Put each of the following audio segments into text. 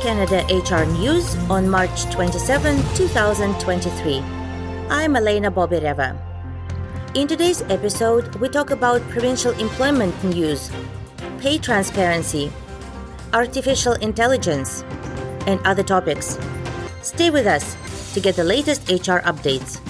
Canada HR News on March 27, 2023. I'm Elena Bobireva. In today's episode, we talk about provincial employment news, pay transparency, artificial intelligence, and other topics. Stay with us to get the latest HR updates.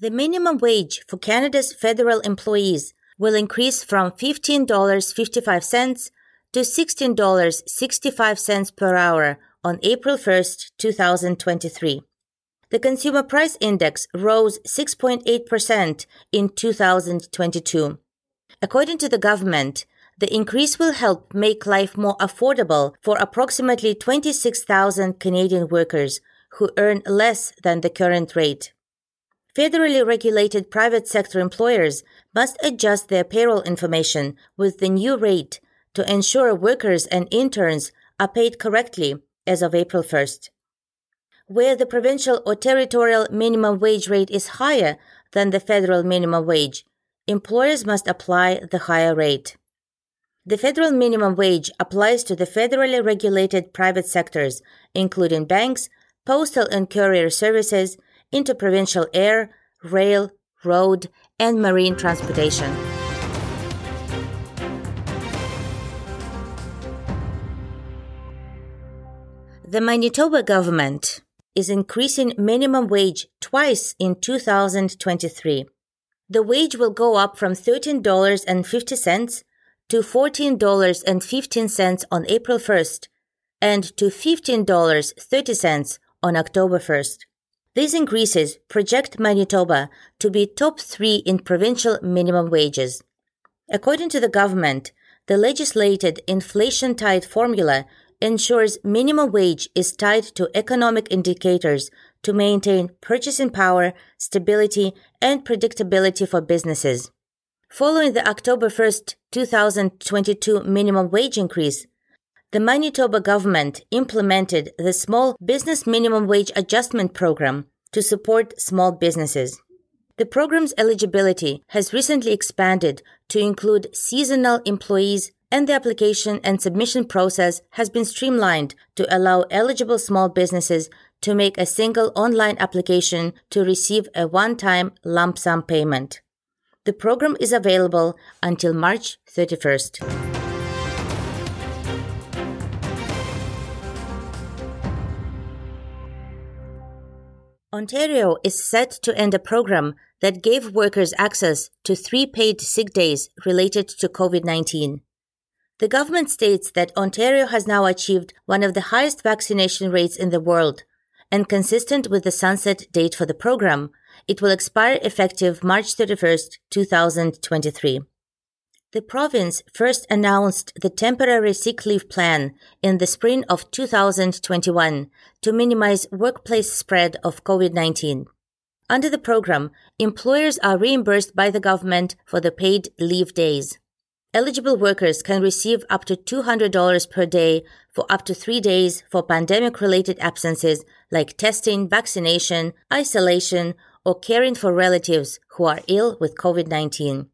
The minimum wage for Canada's federal employees will increase from $15.55 to $16.65 per hour on April 1st, 2023. The Consumer Price Index rose 6.8% in 2022. According to the government, the increase will help make life more affordable for approximately 26,000 Canadian workers who earn less than the current rate. Federally regulated private sector employers must adjust their payroll information with the new rate to ensure workers and interns are paid correctly as of April 1st. Where the provincial or territorial minimum wage rate is higher than the federal minimum wage, employers must apply the higher rate. The federal minimum wage applies to the federally regulated private sectors, including banks, postal and courier services, interprovincial air, rail, road, and marine transportation. The Manitoba government is increasing minimum wage twice in 2023. The wage will go up from $13.50 to $14.15 on April 1st and to $15.30 on October 1st. These increases project Manitoba to be top three in provincial minimum wages. According to the government, the legislated inflation tied formula ensures minimum wage is tied to economic indicators to maintain purchasing power, stability, and predictability for businesses. Following the October 1st, 2022 minimum wage increase, the Manitoba government implemented the Small Business Minimum Wage Adjustment Program to support small businesses. The program's eligibility has recently expanded to include seasonal employees, and the application and submission process has been streamlined to allow eligible small businesses to make a single online application to receive a one time lump sum payment. The program is available until March 31st. Ontario is set to end a program that gave workers access to three paid sick days related to COVID 19. The government states that Ontario has now achieved one of the highest vaccination rates in the world, and consistent with the sunset date for the program, it will expire effective March 31st, 2023. The province first announced the temporary sick leave plan in the spring of 2021 to minimize workplace spread of COVID-19. Under the program, employers are reimbursed by the government for the paid leave days. Eligible workers can receive up to $200 per day for up to three days for pandemic related absences like testing, vaccination, isolation, or caring for relatives who are ill with COVID 19.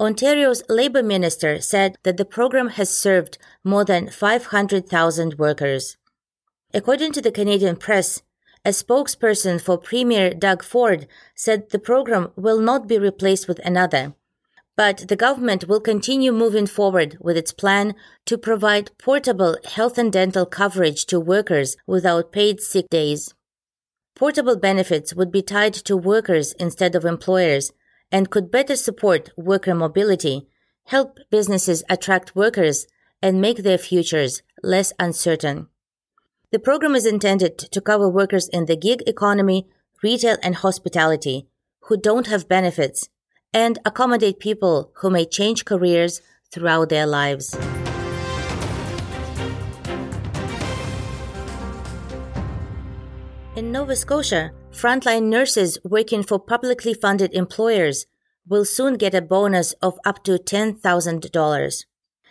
Ontario's Labour Minister said that the program has served more than 500,000 workers. According to the Canadian press, a spokesperson for Premier Doug Ford said the program will not be replaced with another, but the government will continue moving forward with its plan to provide portable health and dental coverage to workers without paid sick days. Portable benefits would be tied to workers instead of employers and could better support worker mobility, help businesses attract workers, and make their futures less uncertain. The program is intended to cover workers in the gig economy, retail, and hospitality who don't have benefits and accommodate people who may change careers throughout their lives. In Nova Scotia, frontline nurses working for publicly funded employers will soon get a bonus of up to $10,000.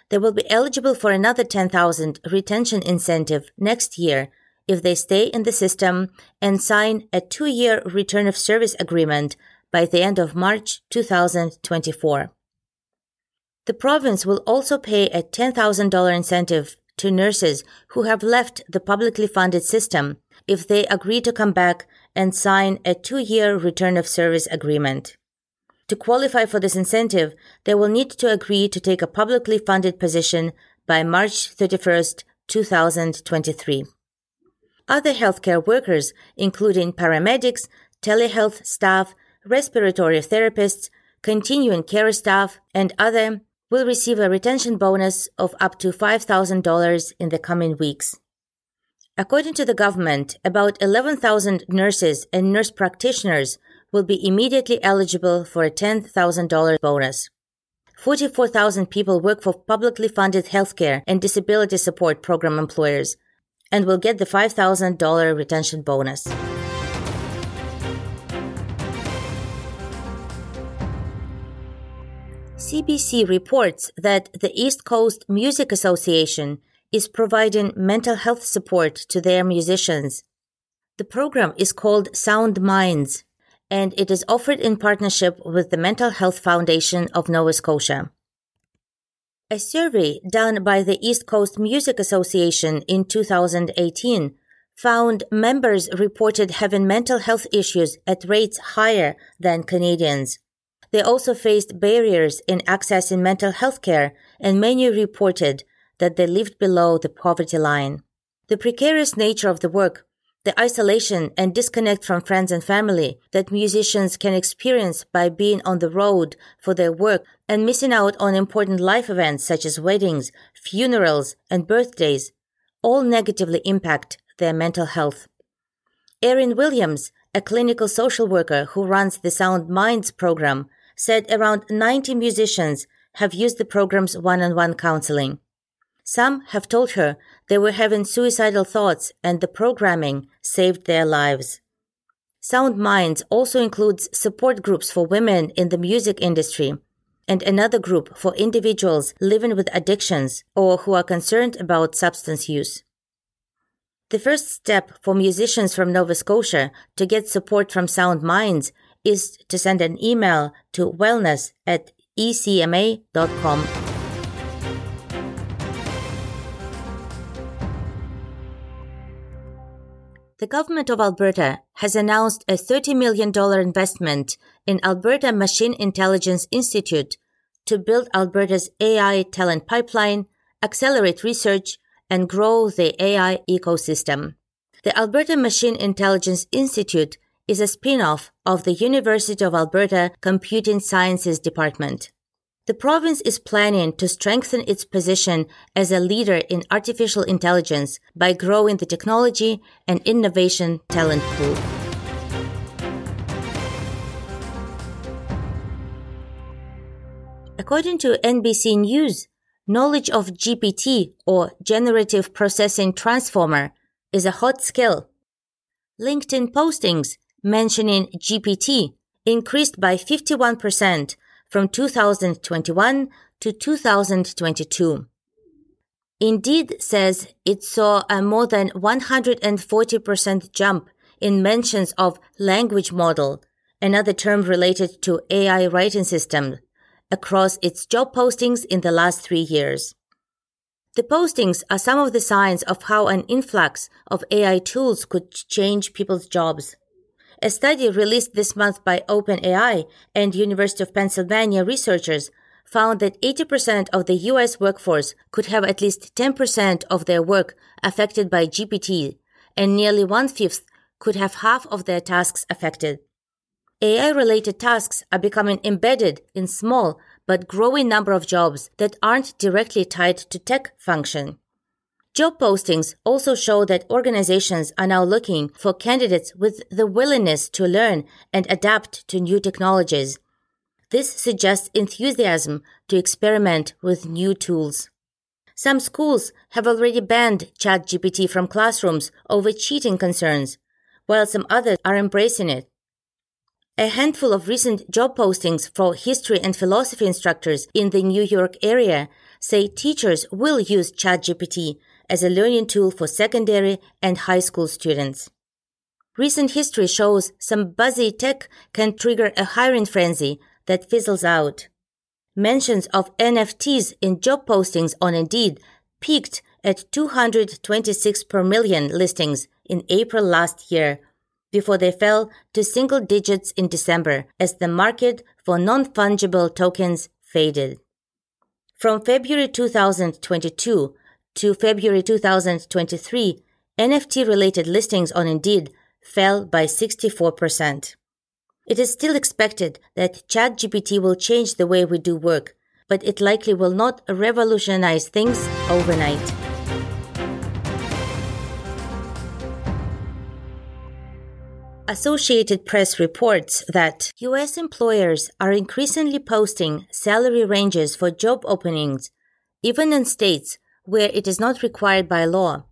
They will be eligible for another 10,000 retention incentive next year if they stay in the system and sign a two-year return of service agreement by the end of March 2024. The province will also pay a $10,000 incentive to nurses who have left the publicly funded system if they agree to come back and sign a two year return of service agreement. To qualify for this incentive, they will need to agree to take a publicly funded position by March 31st, 2023. Other healthcare workers, including paramedics, telehealth staff, respiratory therapists, continuing care staff, and other, will receive a retention bonus of up to $5,000 in the coming weeks. According to the government, about 11,000 nurses and nurse practitioners will be immediately eligible for a $10,000 bonus. 44,000 people work for publicly funded healthcare and disability support program employers and will get the $5,000 retention bonus. CBC reports that the East Coast Music Association is providing mental health support to their musicians. The program is called Sound Minds, and it is offered in partnership with the Mental Health Foundation of Nova Scotia. A survey done by the East Coast Music Association in 2018 found members reported having mental health issues at rates higher than Canadians. They also faced barriers in accessing mental health care, and many reported that they lived below the poverty line. The precarious nature of the work, the isolation and disconnect from friends and family that musicians can experience by being on the road for their work and missing out on important life events such as weddings, funerals, and birthdays all negatively impact their mental health. Erin Williams, a clinical social worker who runs the Sound Minds program, said around 90 musicians have used the program's one on one counseling. Some have told her they were having suicidal thoughts and the programming saved their lives. Sound Minds also includes support groups for women in the music industry and another group for individuals living with addictions or who are concerned about substance use. The first step for musicians from Nova Scotia to get support from Sound Minds is to send an email to wellness at ecma.com. The government of Alberta has announced a $30 million investment in Alberta Machine Intelligence Institute to build Alberta's AI talent pipeline, accelerate research, and grow the AI ecosystem. The Alberta Machine Intelligence Institute is a spin-off of the University of Alberta Computing Sciences Department. The province is planning to strengthen its position as a leader in artificial intelligence by growing the technology and innovation talent pool. According to NBC News, knowledge of GPT or Generative Processing Transformer is a hot skill. LinkedIn postings mentioning GPT increased by 51% from 2021 to 2022. Indeed says it saw a more than 140% jump in mentions of language model, another term related to AI writing system, across its job postings in the last three years. The postings are some of the signs of how an influx of AI tools could change people's jobs. A study released this month by OpenAI and University of Pennsylvania researchers found that 80% of the US workforce could have at least 10% of their work affected by GPT, and nearly one fifth could have half of their tasks affected. AI related tasks are becoming embedded in small but growing number of jobs that aren't directly tied to tech function. Job postings also show that organizations are now looking for candidates with the willingness to learn and adapt to new technologies. This suggests enthusiasm to experiment with new tools. Some schools have already banned ChatGPT from classrooms over cheating concerns, while some others are embracing it. A handful of recent job postings for history and philosophy instructors in the New York area say teachers will use ChatGPT as a learning tool for secondary and high school students. Recent history shows some buzzy tech can trigger a hiring frenzy that fizzles out. mentions of NFTs in job postings on Indeed peaked at 226 per million listings in April last year, before they fell to single digits in December as the market for non fungible tokens faded. From February 2022 to February 2023, NFT related listings on Indeed fell by 64%. It is still expected that ChatGPT will change the way we do work, but it likely will not revolutionize things overnight. Associated Press reports that US employers are increasingly posting salary ranges for job openings, even in states where it is not required by law.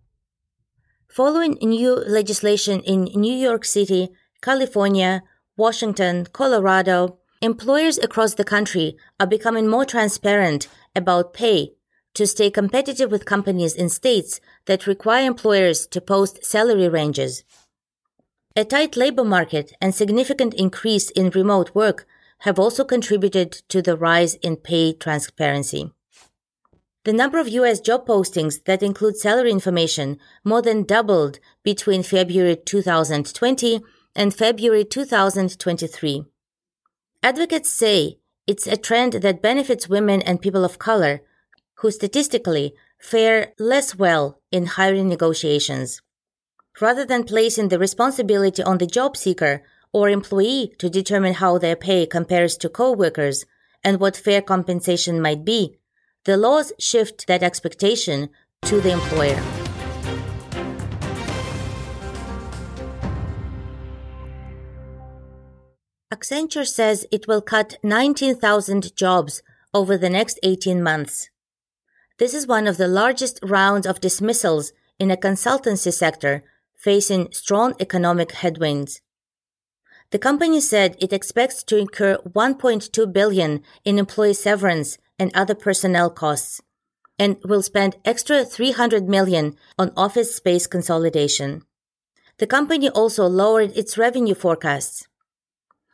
Following new legislation in New York City, California, Washington, Colorado, employers across the country are becoming more transparent about pay to stay competitive with companies in states that require employers to post salary ranges. A tight labor market and significant increase in remote work have also contributed to the rise in pay transparency. The number of US job postings that include salary information more than doubled between February 2020 and February 2023. Advocates say it's a trend that benefits women and people of color who statistically fare less well in hiring negotiations rather than placing the responsibility on the job seeker or employee to determine how their pay compares to co-workers and what fair compensation might be, the laws shift that expectation to the employer. Accenture says it will cut 19,000 jobs over the next 18 months. This is one of the largest rounds of dismissals in a consultancy sector facing strong economic headwinds. The company said it expects to incur 1.2 billion in employee severance and other personnel costs and will spend extra 300 million on office space consolidation. The company also lowered its revenue forecasts.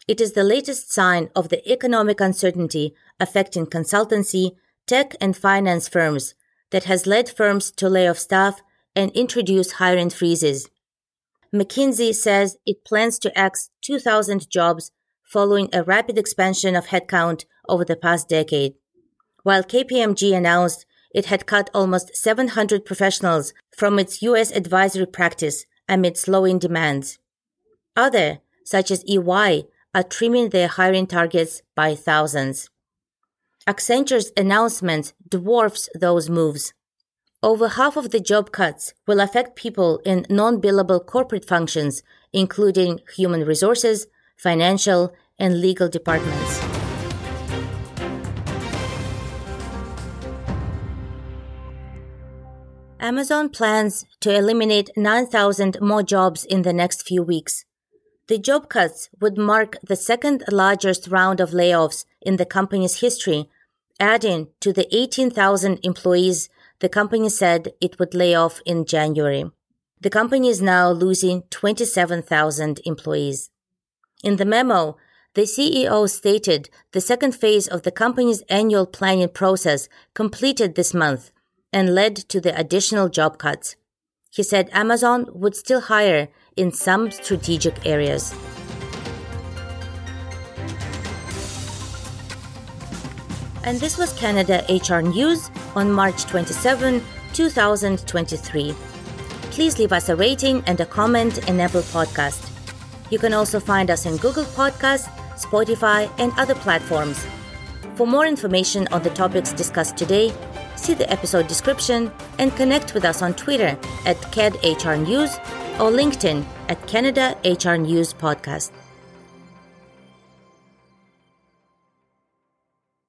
It is the latest sign of the economic uncertainty affecting consultancy, tech, and finance firms that has led firms to lay off staff and introduce hiring freezes. McKinsey says it plans to axe 2,000 jobs following a rapid expansion of headcount over the past decade, while KPMG announced it had cut almost 700 professionals from its U.S. advisory practice amid slowing demands. Other, such as EY, are trimming their hiring targets by thousands. Accenture's announcement dwarfs those moves. Over half of the job cuts will affect people in non billable corporate functions, including human resources, financial, and legal departments. Amazon plans to eliminate 9,000 more jobs in the next few weeks. The job cuts would mark the second largest round of layoffs in the company's history, adding to the 18,000 employees the company said it would lay off in January. The company is now losing 27,000 employees. In the memo, the CEO stated the second phase of the company's annual planning process completed this month and led to the additional job cuts. He said Amazon would still hire in some strategic areas. And this was Canada HR News on March 27, 2023. Please leave us a rating and a comment in Apple Podcast. You can also find us in Google Podcast, Spotify, and other platforms. For more information on the topics discussed today, see the episode description and connect with us on Twitter at CADHR News or LinkedIn at Canada HR News Podcast.